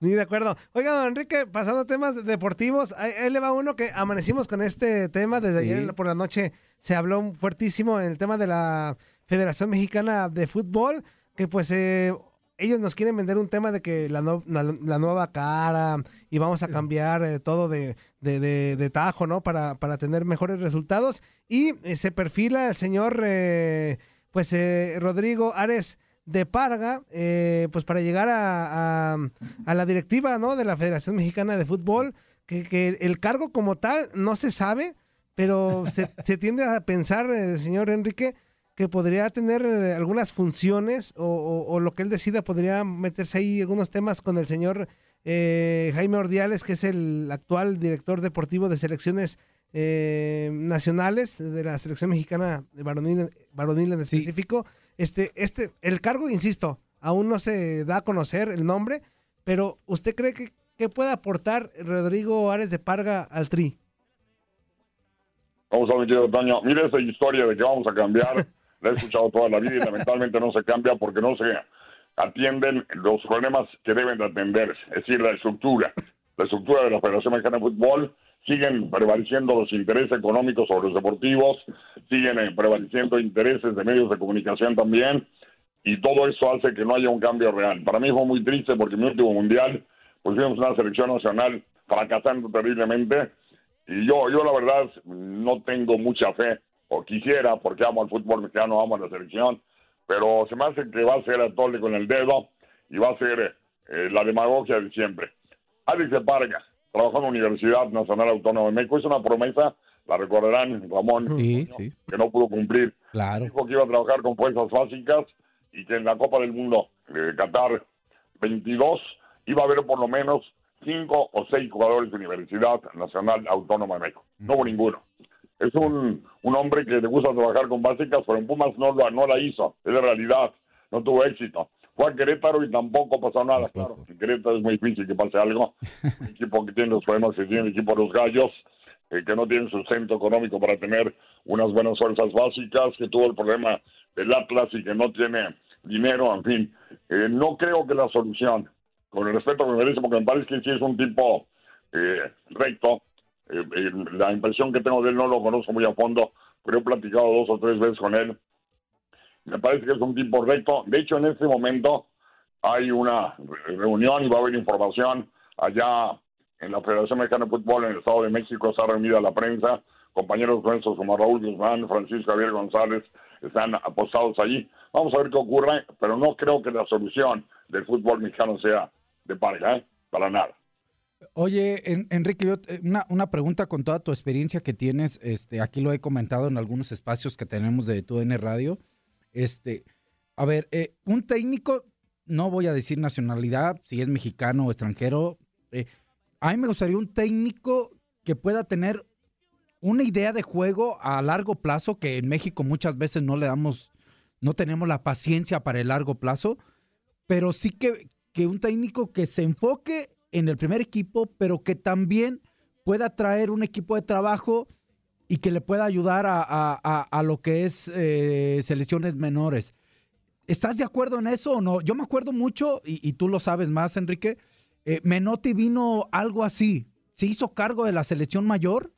Ni de acuerdo. Oiga, don Enrique, pasando a temas deportivos, ahí, ahí le va uno que amanecimos con este tema. Desde Sí. ayer por la noche se habló fuertísimo en el tema de la Federación Mexicana de Fútbol, que pues eh, ellos nos quieren vender un tema de que la, no- la- la nueva cara y vamos a cambiar eh, todo de, de- de- de tajo, ¿no? Para, para tener mejores resultados. Y eh, se perfila el señor, eh, pues, eh, Rodrigo Ares de Parga, eh, pues para llegar a, a- a la directiva ¿no? de la Federación Mexicana de Fútbol, que, que el cargo como tal no se sabe, pero se, se tiende a pensar, eh, señor Enrique, que podría tener eh, algunas funciones o, o- o lo que él decida podría meterse ahí algunos temas con el señor eh, Jaime Ordiales, que es el actual director deportivo de selecciones eh, nacionales de la selección mexicana de varonil, varonil en específico. Este, este, el cargo, insisto, aún no se da a conocer el nombre, pero ¿usted cree que, que puede aportar Rodrigo Ares de Parga al Tri? Vamos a ver, querido Toño. Mire esa historia de que vamos a cambiar. La he escuchado toda la vida y lamentablemente no se cambia porque no se atienden los problemas que deben de atenderse. Es decir, la estructura. La estructura de la Federación Mexicana de Fútbol siguen prevaleciendo los intereses económicos sobre los deportivos, siguen eh, prevaleciendo intereses de medios de comunicación también, y todo eso hace que no haya un cambio real. Para mí fue muy triste porque en mi último mundial pusimos una selección nacional fracasando terriblemente, y yo, yo la verdad no tengo mucha fe, o quisiera, porque amo al fútbol mexicano, amo a la selección, pero se me hace que va a ser atole con el dedo y va a ser eh, la demagogia de siempre. Alex de Parga trabajó en la Universidad Nacional Autónoma de México, es una promesa, la recordarán, Ramón, Sí, sí. que no pudo cumplir. Claro. Dijo que iba a trabajar con fuerzas básicas y que en la Copa del Mundo de Qatar 22 iba a haber por lo menos cinco o seis jugadores de Universidad Nacional Autónoma de México. No hubo ninguno. Es un, un hombre que le gusta trabajar con básicas, pero en Pumas no, lo, no la hizo. Es la realidad. No tuvo éxito. Fue a Querétaro y tampoco pasó nada, claro. En Querétaro es muy difícil que pase algo. Un equipo que tiene los problemas que tiene el equipo de los gallos. eh, que no tienen sustento económico para tener unas buenas fuerzas básicas, que tuvo el problema del Atlas y que no tiene dinero, en fin. Eh, no creo que la solución, con el respeto que me merece, porque me parece que sí es un tipo eh, recto, eh, eh, la impresión que tengo de él no lo conozco muy a fondo, pero he platicado dos o tres veces con él. Me parece que es un tipo recto. De hecho, en este momento hay una reunión y va a haber información allá en la Federación Mexicana de Fútbol en el Estado de México. Está reunida la prensa. Compañeros nuestros como Raúl Guzmán, Francisco Javier González están apostados allí. Vamos a ver qué ocurre, pero no creo que la solución del fútbol mexicano sea de pareja, ¿eh? para nada. Oye, En- Enrique, yo, una, una pregunta con toda tu experiencia que tienes, este, aquí lo he comentado en algunos espacios que tenemos de tu N Radio. Este, a ver, eh, un técnico, no voy a decir nacionalidad, si es mexicano o extranjero, eh, a mí me gustaría un técnico que pueda tener una idea de juego a largo plazo, que en México muchas veces no le damos, no tenemos la paciencia para el largo plazo, pero sí que, que un técnico que se enfoque en el primer equipo, pero que también pueda traer un equipo de trabajo y que le pueda ayudar a, a- a- a lo que es eh, selecciones menores. ¿Estás de acuerdo en eso o no? Yo me acuerdo mucho, y, y tú lo sabes más, Enrique, eh, Menotti vino algo así. Se hizo cargo de la selección mayor,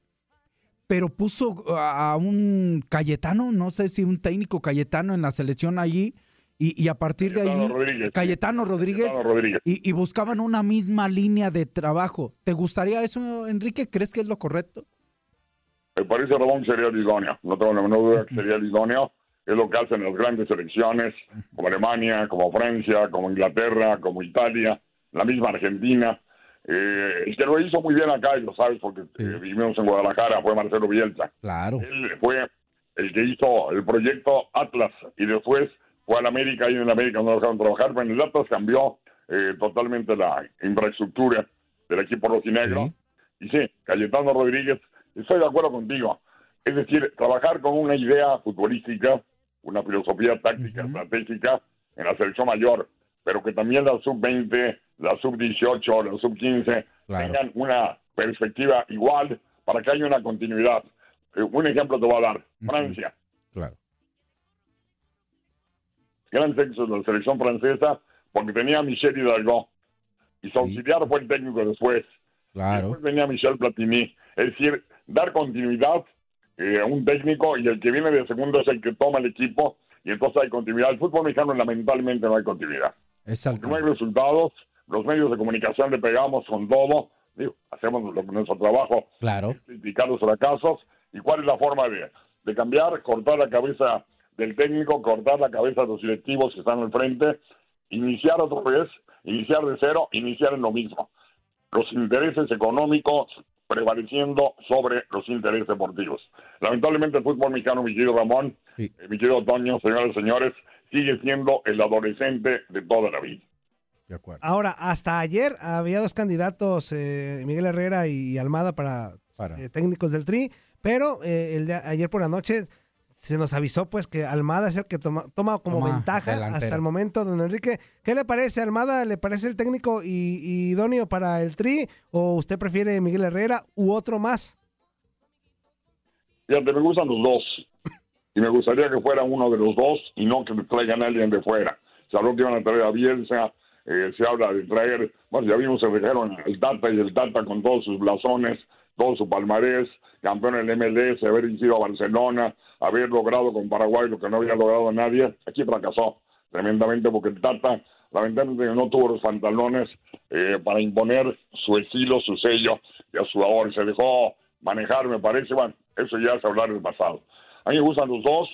pero puso a un Cayetano, no sé si un técnico Cayetano en la selección allí, y, y a partir de Cayetano allí, Rodríguez, sí. Cayetano Rodríguez, Cayetano Rodríguez. Y, y buscaban una misma línea de trabajo. ¿Te gustaría eso, Enrique? ¿Crees que es lo correcto? Me parece Ramón sería el idóneo, no tengo la menor duda que sería el idóneo. Es lo que hacen las grandes selecciones, como Alemania, como Francia, como Inglaterra, como Italia, la misma Argentina. Eh, el que lo hizo muy bien acá, y lo sabes porque eh, vivimos en Guadalajara, fue Marcelo Bielsa. Claro. Él fue el que hizo el proyecto Atlas y después fue al América y en el América no lo dejaron trabajar, pero en el Atlas cambió eh, totalmente la infraestructura del equipo rojinegro. Y sí, Cayetano Rodríguez, estoy de acuerdo contigo. Es decir, trabajar con una idea futbolística, una filosofía táctica, estratégica en la selección mayor, pero que también la sub-20, la sub-18, la sub-15 tengan una perspectiva igual para que haya una continuidad. Eh, un ejemplo te voy a dar. Francia. Claro. Gran éxito de la selección francesa porque tenía a Michel Hidalgo y su auxiliar fue el técnico después. Claro. Después venía Michel Platini. Es decir, dar continuidad eh, a un técnico y el que viene de segundo es el que toma el equipo y entonces hay continuidad. El fútbol mexicano lamentablemente no hay continuidad. Exacto. No hay resultados, los medios de comunicación le pegamos con todo, digo, hacemos lo- nuestro trabajo, Claro. criticar los fracasos. ¿Y cuál es la forma de, de cambiar? Cortar la cabeza del técnico, cortar la cabeza de los directivos que están al frente, iniciar otra vez, iniciar de cero, iniciar en lo mismo. Los intereses económicos prevaleciendo sobre los intereses deportivos. Lamentablemente el fútbol mexicano, mi querido Ramón, eh, mi querido Toño, señoras y señores, sigue siendo el adolescente de toda la vida. De acuerdo. Ahora, hasta ayer había dos candidatos, eh, Miguel Herrera y Almada, para, eh, técnicos del Tri, pero eh, el de ayer por la noche se nos avisó pues que Almada es el que toma, toma como Toma ventaja delantera. hasta el momento, don Enrique. ¿Qué le parece, Almada? ¿Le parece el técnico y, y idóneo para el Tri? ¿O usted prefiere Miguel Herrera u otro más? Fíjate, me gustan los dos. Y me gustaría que fuera uno de los dos y no que traigan a alguien de fuera. Se habló que iban a traer a Bielsa, eh, se habla de traer, bueno, ya vimos, se trajeron el Tata y el Tata con todos sus blasones, todo su palmarés, campeón en el MLS, haber ido a Barcelona, haber logrado con Paraguay lo que no había logrado nadie. Aquí fracasó tremendamente porque Tata, lamentablemente, no tuvo los pantalones eh, para imponer su estilo, su sello y a su labor. Se dejó manejar, me parece, bueno, eso ya es hablar del pasado. A mí me gustan los dos.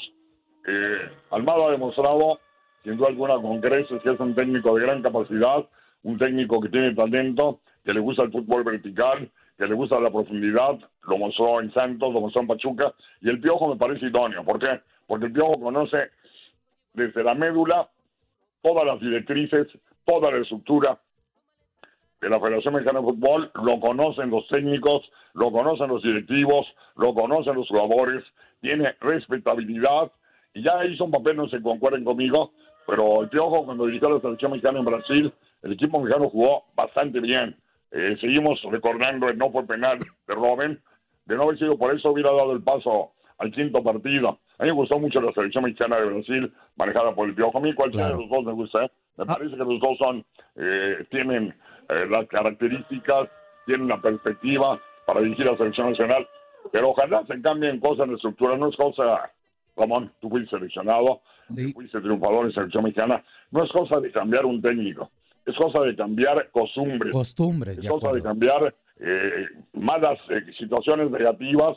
Eh, Almada ha demostrado, sin duda alguna, con creces, que es un técnico de gran capacidad, un técnico que tiene talento, que le gusta el fútbol vertical, que le gusta la profundidad, lo mostró en Santos, lo mostró en Pachuca, y el Piojo me parece idóneo. ¿Por qué? Porque el Piojo conoce desde la médula todas las directrices, toda la estructura de la Federación Mexicana de Fútbol, lo conocen los técnicos, lo conocen los directivos, lo conocen los jugadores, tiene respetabilidad y ya hizo un papel, no se concuerden conmigo, pero el Piojo cuando dirigió la selección mexicana en Brasil, el equipo mexicano jugó bastante bien. Eh, seguimos recordando el no fue penal de Robin, De no haber sido por eso, hubiera dado el paso al quinto partido. A mí me gustó mucho la selección mexicana de Brasil, manejada por el Piojo. A mí cualquiera de los dos me gusta. ¿eh? Me parece que los dos son, eh, tienen eh, las características, tienen la perspectiva para dirigir la selección nacional. Pero ojalá se cambien cosas en la estructura. No es cosa, Ramón, tú fuiste seleccionado, fuiste triunfador en selección mexicana. No es cosa de cambiar un técnico. Es cosa de cambiar costumbres. Costumbres, Es de cosa de cambiar eh, malas eh, situaciones negativas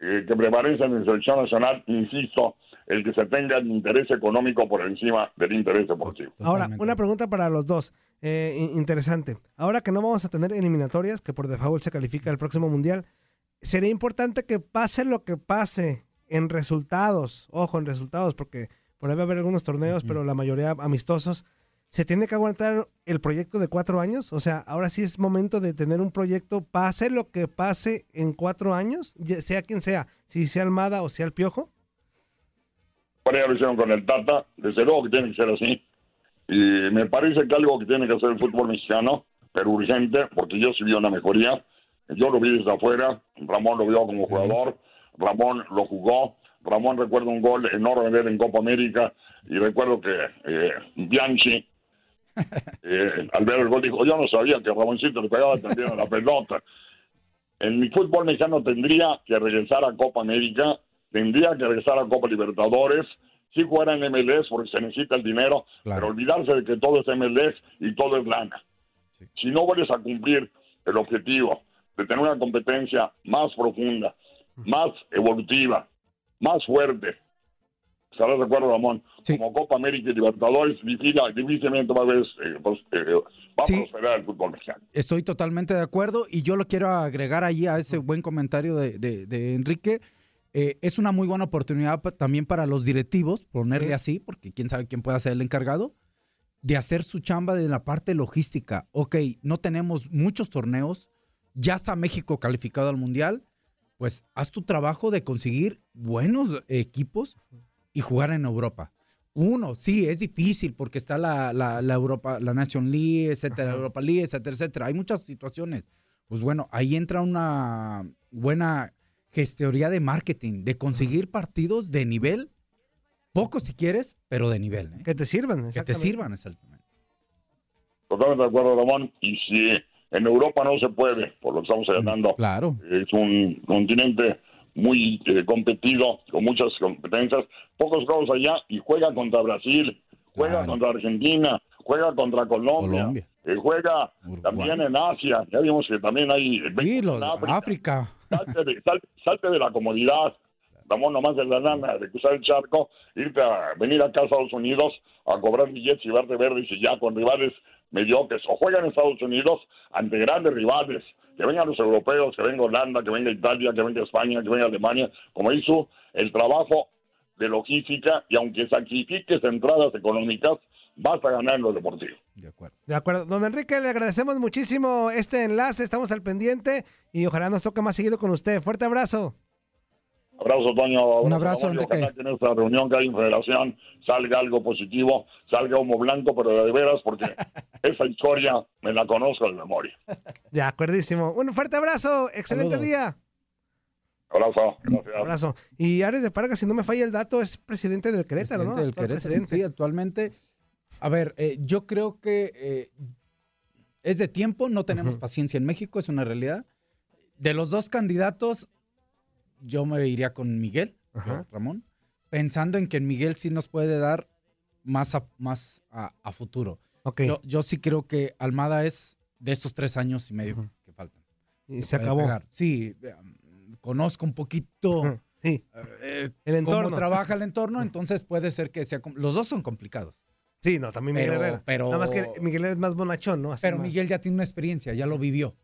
eh, que prevalecen en selección nacional, insisto, el que se tenga el interés económico por encima del interés deportivo. Ahora, una pregunta para los dos. Eh, in- interesante. Ahora que no vamos a tener eliminatorias, que por default se califica el próximo mundial, sería importante que pase lo que pase en resultados. Ojo, en resultados, porque por ahí va a haber algunos torneos, pero la mayoría amistosos. ¿Se tiene que aguantar el proyecto de cuatro años? O sea, ahora sí es momento de tener un proyecto, pase lo que pase en cuatro años, ya sea quien sea, si sea Almada o sea el Piojo. Por ahí lo hicieron con el Tata, desde luego que tiene que ser así. Y me parece que algo que tiene que hacer el fútbol mexicano, pero urgente, porque yo sí vi una mejoría. Yo lo vi desde afuera, Ramón lo vio como jugador, Ramón lo jugó, Ramón recuerda un gol enorme de él en Copa América y recuerdo que eh, Bianchi, eh, al ver el gol, dijo, yo no sabía que Ramoncito le pegaba también a la pelota. En mi fútbol mexicano tendría que regresar a Copa América, tendría que regresar a Copa Libertadores, si fuera en MLS porque se necesita el dinero, pero olvidarse de que todo es MLS y todo es lana. Si no vuelves a cumplir el objetivo de tener una competencia más profunda, más evolutiva, más fuerte, ¿estarás de acuerdo, Ramón? Como Copa América y Libertadores, difícil- difícilmente va a, haber, eh, pues, eh, va a prosperar el fútbol mexicano. Estoy totalmente de acuerdo y yo lo quiero agregar allí a ese buen comentario de, de- de Enrique. Eh, es una muy buena oportunidad pa- también para los directivos, ponerle así, porque quién sabe quién pueda ser el encargado, de hacer su chamba de la parte logística. Ok, no tenemos muchos torneos, ya está México calificado al Mundial, pues haz tu trabajo de conseguir buenos equipos y jugar en Europa. Uno, sí, es difícil porque está la, la, la Europa, la Nation League, etcétera, Europa League, etcétera, etcétera. Hay muchas situaciones. Pues bueno, ahí entra una buena gestoría de marketing, de conseguir partidos de nivel, pocos si quieres, pero de nivel. ¿eh? Que te sirvan, Que te exactamente. sirvan, exactamente. Totalmente de acuerdo, Ramón. Y si en Europa no se puede, por lo que estamos hablando, claro. es un continente muy eh, competido, con muchas competencias, pocos juegos allá y juega contra Brasil, juega contra Argentina, juega contra Colombia, eh, juega también en Asia. Ya vimos que también hay Sí, los en África. África. Salte de, sal- salte de la comodidad, Ramón, nomás de la lana, de cruzar el charco, irte a venir acá a Estados Unidos a cobrar billetes y verte verdes y ya con rivales mediocres. O juegan en Estados Unidos ante grandes rivales. Que vengan los europeos, que venga Holanda, que venga Italia, que venga España, que venga Alemania. Como hizo el trabajo de logística y aunque sacrifiques entradas económicas, vas a ganar en lo deportivo. De acuerdo. Don Enrique, le agradecemos muchísimo este enlace, estamos al pendiente y ojalá nos toque más seguido con usted. Fuerte abrazo. Abrazo, Toño. Un abrazo, Enrique. Que en esta reunión que hay en Federación salga algo positivo, salga humo blanco, pero de veras, porque esa historia me la conozco de memoria. De acuerdísimo. Un fuerte abrazo, excelente Saludos. día. Abrazo, gracias. Abrazo. Y Ares de Parga, si no me falla el dato, es presidente del Querétaro, ¿no? Presidente del Actual Querétaro, presidente. sí, actualmente. A ver, eh, yo creo que eh, es de tiempo, no tenemos paciencia en México, es una realidad. De los dos candidatos, yo me iría con Miguel, yo, Ramón, pensando en que Miguel sí nos puede dar más a, más a, a futuro. Yo, yo sí creo que Almada es de estos tres años y medio que faltan. Y se acabó. pegar. Sí, eh, conozco un poquito sí. eh, El entorno. cómo trabaja el entorno, entonces puede ser que sea... Los dos son complicados. Sí, no, también Miguel Pero- Herrera. pero- Nada más que Miguel Herrera es más bonachón, ¿no? Así Pero más. Miguel ya tiene una experiencia, ya lo vivió.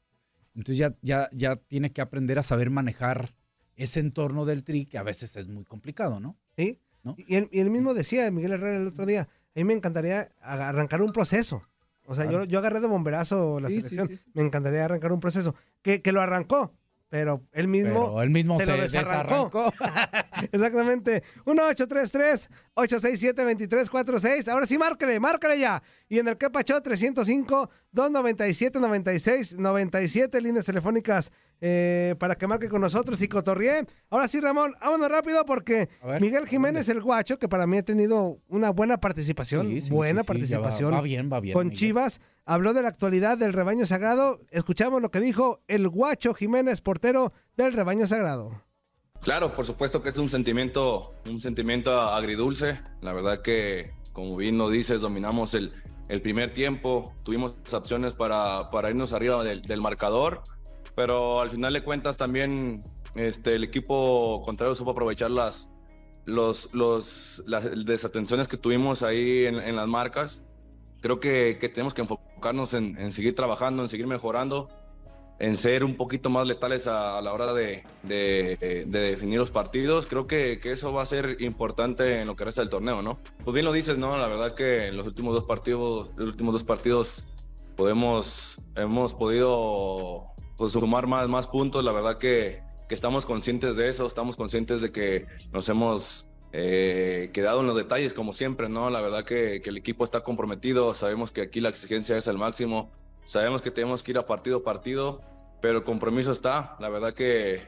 Entonces ya, ya, ya tiene que aprender a saber manejar ese entorno del tri que a veces es muy complicado, ¿no? Sí. Y, él, y él mismo decía, Miguel Herrera, el otro día, a mí me encantaría arrancar un proceso. O sea, Claro. yo, yo agarré de bomberazo la sí, selección. sí, sí. Me encantaría arrancar un proceso. Que, que lo arrancó, pero él mismo, Pero él mismo se, lo se desarrancó. Exactamente. 1-833-867-2346. Ahora sí, márcale, márcale ya. Y en el que pachó 305-297-96-97, líneas telefónicas eh, para que marque con nosotros y cotorrie. Ahora sí, Ramón, vámonos rápido porque Miguel Jiménez, el guacho, que para mí ha tenido una buena participación, Sí, sí, buena sí, va- participación va bien, va bien, con Miguel. Chivas, habló de la actualidad del rebaño sagrado. Escuchamos lo que dijo el guacho Jiménez, portero del rebaño sagrado. Claro, por supuesto que es un sentimiento, un sentimiento agridulce. La verdad que, como bien lo dices, dominamos el, el primer tiempo, tuvimos opciones para, para irnos arriba del, del marcador, pero al final de cuentas también este, el equipo contrario supo aprovechar las, los, los, las desatenciones que tuvimos ahí en, en las marcas. Creo que, que tenemos que enfocarnos en, en seguir trabajando, en seguir mejorando en ser un poquito más letales a, a la hora de, de- de definir los partidos. Creo que, que eso va a ser importante en lo que resta del torneo, ¿no? Pues bien lo dices, ¿no? La verdad que en los últimos dos partidos, los últimos dos partidos podemos, hemos podido pues, sumar más, más puntos. La verdad que, que estamos conscientes de eso, estamos conscientes de que nos hemos eh, quedado en los detalles como siempre, ¿no? La verdad que, que el equipo está comprometido, sabemos que aquí la exigencia es al máximo, sabemos que tenemos que ir a partido a partido, pero el compromiso está. La verdad que,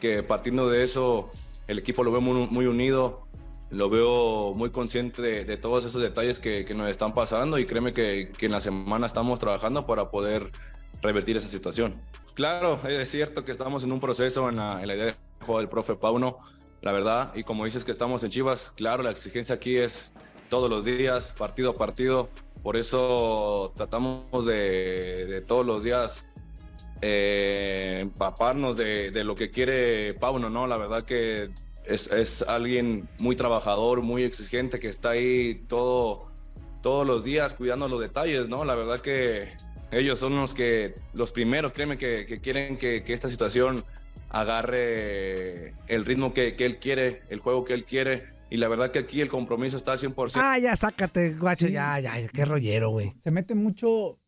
que partiendo de eso, el equipo lo veo muy, muy unido, lo veo muy consciente de, de todos esos detalles que, que nos están pasando y créeme que, que en la semana estamos trabajando para poder revertir esa situación. Claro, es cierto que estamos en un proceso en la, en la idea de juego del profe Pauno, la verdad, y como dices que estamos en Chivas, claro, la exigencia aquí es todos los días, partido a partido, por eso tratamos de, todos los días eh, empaparnos de, lo que quiere Pauno, ¿no? La verdad que es, es alguien muy trabajador, muy exigente, que está ahí todo, todos los días cuidando los detalles, ¿no? La verdad que ellos son los que, los primeros, créeme, que, que quieren que esta situación agarre el ritmo que, que él quiere, el juego que él quiere. Y la verdad que aquí el compromiso está al 100%. Ah, ya sácate, guacho, ya, ya, qué rollero, güey. Se mete mucho,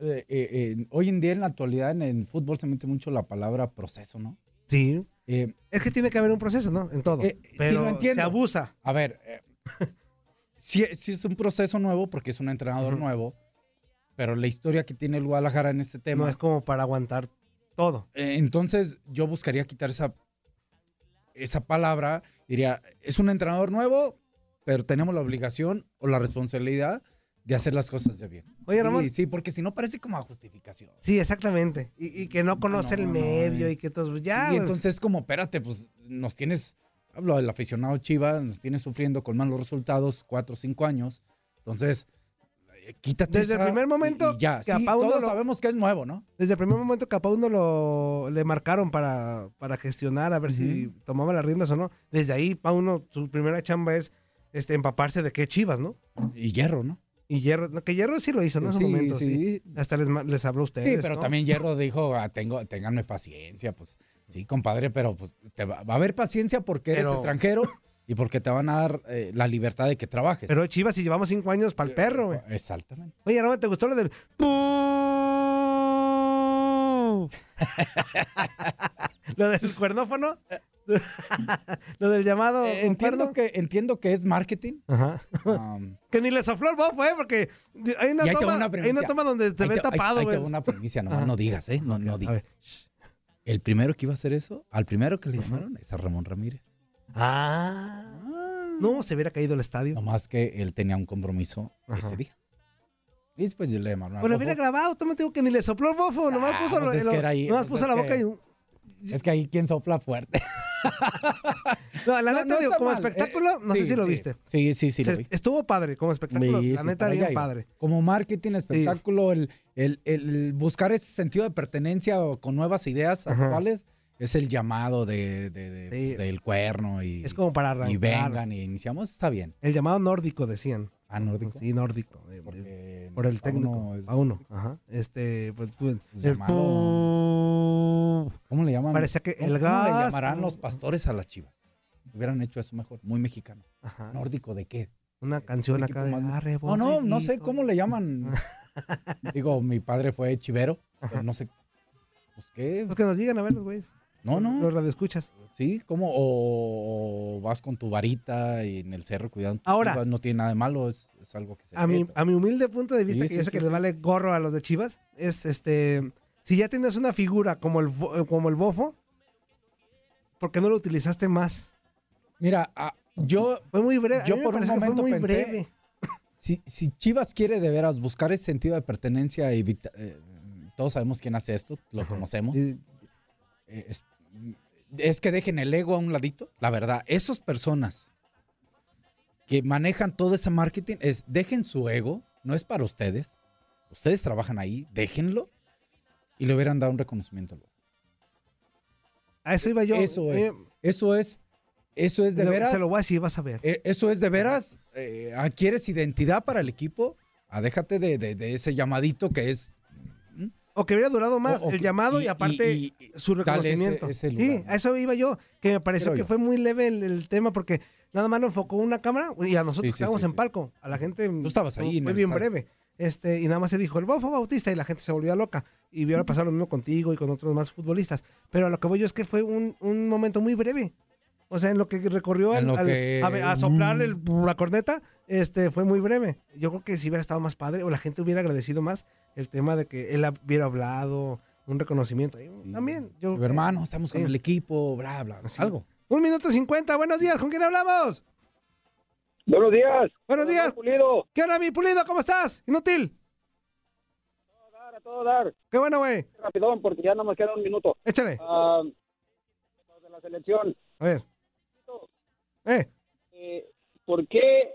eh, eh, eh, hoy en día en la actualidad en el fútbol se mete mucho la palabra proceso, ¿no? Sí. Eh, es que tiene que haber un proceso, ¿no? En todo. Eh, pero sí, lo entiendo. se abusa. A ver, eh, sí, sí es un proceso nuevo porque es un entrenador nuevo, pero la historia que tiene el Guadalajara en este tema. No es como para aguantar todo. Eh, entonces yo buscaría quitar esa, esa palabra. Diría, es un entrenador nuevo, pero tenemos la obligación o la responsabilidad de hacer las cosas bien. Oye, Ramón. Sí, sí, porque si no parece como a justificación. Sí, exactamente. Y, y que no conoce No, el no, medio eh. y que todo. Ya. y entonces como, espérate, pues nos tienes, hablo del aficionado Chivas, nos tienes sufriendo con malos resultados cuatro o cinco años. Entonces, quítate Desde el primer momento ya, que sí, todos lo- sabemos que es nuevo, ¿no? Desde el primer momento que a Pauno lo le marcaron para, para gestionar, a ver si tomaba las riendas o no. Desde ahí, Pauno, su primera chamba es este, empaparse de qué chivas, ¿no? Y Hierro, ¿no? Y Hierro, no, que Hierro sí lo hizo. En su Sí, momento, sí. sí. Hasta les, les habló a ustedes. Sí, pero ¿no? también Hierro dijo, ah, tengo, ténganme paciencia, pues sí, compadre, pero pues te va, va a haber paciencia porque eres Pero- extranjero y porque te van a dar eh, la libertad de que trabajes. Pero Chivas, si llevamos cinco años para el perro, güey. Exactamente. Oye, Ramón, ¿te gustó lo del... lo del cuernófono? lo del llamado... Eh, entiendo, que, entiendo que es marketing. Ajá. Um, Que ni le sopló el bofo, ¿eh? Porque hay una, toma, una hay una toma donde te Ahí ve te- tapado, güey. va una nomás Ajá. no digas, ¿eh? No, no digas. El primero que iba a hacer eso, al primero que le llamaron, es a Ramón Ramírez. Ah. No, se hubiera caído el estadio. Nomás que él tenía un compromiso Ajá. ese día. Y después le llamaron Fofo. hubiera grabado, tú me digo que ni le sopló el bofo, nomás Ah, puso, lo- pues es lo- ahí, nomás pues puso la boca que- y... un- Es que ahí quien sopla fuerte. No, la No, neta, no digo, como mal. espectáculo, no Eh, sé sí, si lo sí. viste. Sí, sí, sí. lo Se- vi. Estuvo padre como espectáculo, Sí, la sí, neta, bien padre. Como marketing, espectáculo, el, el- el buscar ese sentido de pertenencia con nuevas ideas Ajá. actuales es el llamado de, de- de- del cuerno y, Es como para arrancar. y vengan y iniciamos, está bien. El llamado nórdico, decían. Ah, nórdico. Sí, nórdico. por el uno técnico. es- A uno. Ajá. Este, pues, pues, Es el- llamado- ¿Cómo le llaman? Parecía que ¿Cómo- el cómo le gas- llamarán los pastores a las chivas? Hubieran hecho eso mejor, muy mexicano. Ajá. ¿Nórdico de qué? Una canción Un acá de Arre, No, no, no sé cómo le llaman. Digo, mi padre fue chivero, pero no sé. Pues qué. Pues que nos digan a ver los güeyes. No, no. Los radioescuchas. Sí, ¿cómo? O, o vas con tu varita y en el cerro cuidando. Ahora- chivas, no tiene nada de malo, es, es algo que se A mi, a mi humilde punto de vista, Sí, que sí, yo sé sí, que les vale gorro a los de Chivas, es este. Si ya tienes una figura como el, bo- como el bofo, ¿por qué no lo utilizaste más? Mira, ah, yo. Fue muy breve. Yo por un momento muy pensé. breve. Si, si Chivas quiere de veras buscar ese sentido de pertenencia, y eh, todos sabemos quién hace esto, lo conocemos. Eh, es, es que dejen el ego a un ladito. La verdad, esas personas que manejan todo ese marketing, es dejen su ego, no es para ustedes. Ustedes trabajan ahí, déjenlo y le hubieran dado un reconocimiento. A eso iba yo. Eso es. eh, Eso es. Eso es de lo- veras. Se lo voy a decir, vas a ver. Eh, Eso es de veras. eh, adquieres identidad para el equipo. Ah, déjate de, de- de ese llamadito que es. O que hubiera durado más O- o el que- llamado y, y- aparte y- y su ese- reconocimiento. ese sí, a eso iba yo, que me pareció Creo que yo. fue muy leve el, el tema porque nada más lo enfocó una cámara y a nosotros Sí, que sí, estábamos sí, en palco, a la gente Tú estabas ahí fue bien breve. Este, y nada más se dijo el bofo bautista y la gente se volvió loca. Y vio pasar lo mismo contigo y con otros más futbolistas. Pero a lo que voy yo es que fue un, un momento muy breve. O sea, en lo que recorrió al- lo al- que- a, a soplar el- la corneta, este, fue muy breve. Yo creo que si hubiera estado más padre o la gente hubiera agradecido más el tema de que él hubiera hablado, un reconocimiento. También. Yo, "Digo, hermano, estamos con el equipo, bla, bla, algo. Un minuto cincuenta, buenos días, ¿con quién hablamos? Buenos días. Buenos días. Pulido. ¿Qué onda, mi Pulido? ¿Cómo estás? Inútil. A todo dar. Qué bueno, güey. Rapidón, porque ya no me queda un minuto. Échale. Ah, de la selección. A ver. Eh. Eh, ¿Por qué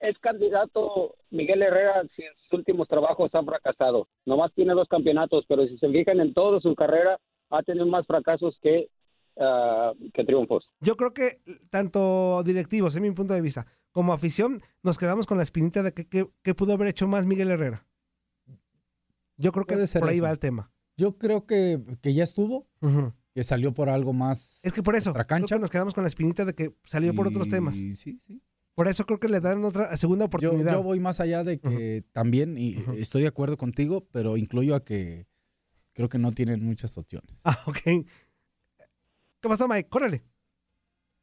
es candidato Miguel Herrera si en sus últimos trabajos han fracasado? Nomás tiene dos campeonatos, pero si se fijan en toda su carrera, ha tenido más fracasos que, ah, que triunfos. Yo creo que tanto directivos, en mi punto de vista, como afición, nos quedamos con la espinita de que, que- que pudo haber hecho más Miguel Herrera. Yo creo que por ahí eso. va el tema. Yo creo que, que ya estuvo. Que salió por algo más. Es que por eso, que nos quedamos con la espinita de que salió por otros temas. Sí, sí. Por eso creo que le dan otra segunda oportunidad. yo voy más allá de que también, y estoy de acuerdo contigo, pero incluyo a que creo que no tienen muchas opciones. Ah, ok. ¿Qué pasó, Mike? Córrele.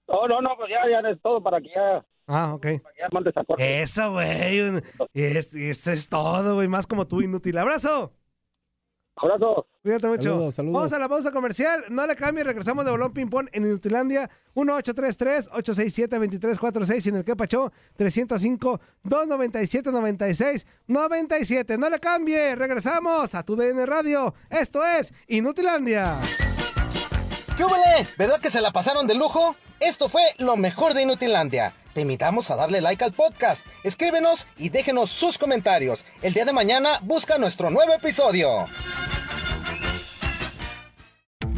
No, no, no, pues ya, ya es todo para que ya, Ah, ok. ya mandes a corte. Eso, güey. un- es- Esto es todo, güey. Más como tú, inútil. ¡Abrazo! Abrazo. Cuídate mucho. Saludos, saludos. Vamos a la pausa comercial. No le cambie. Regresamos de Bolón Ping Pong en Inutilandia. 1833-867-2346. Y en el que pachó 305-297-96-97. No le cambie. Regresamos a tu DN Radio. Esto es Inutilandia. ¿Qué huele? ¿Verdad que se la pasaron de lujo? Esto fue lo mejor de Inutilandia. Te invitamos a darle like al podcast, escríbenos y déjenos sus comentarios. El día de mañana busca nuestro nuevo episodio.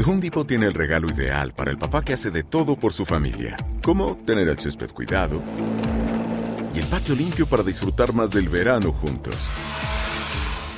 Home Depot tiene el regalo ideal para el papá que hace de todo por su familia, como tener el césped cuidado y el patio limpio para disfrutar más del verano juntos.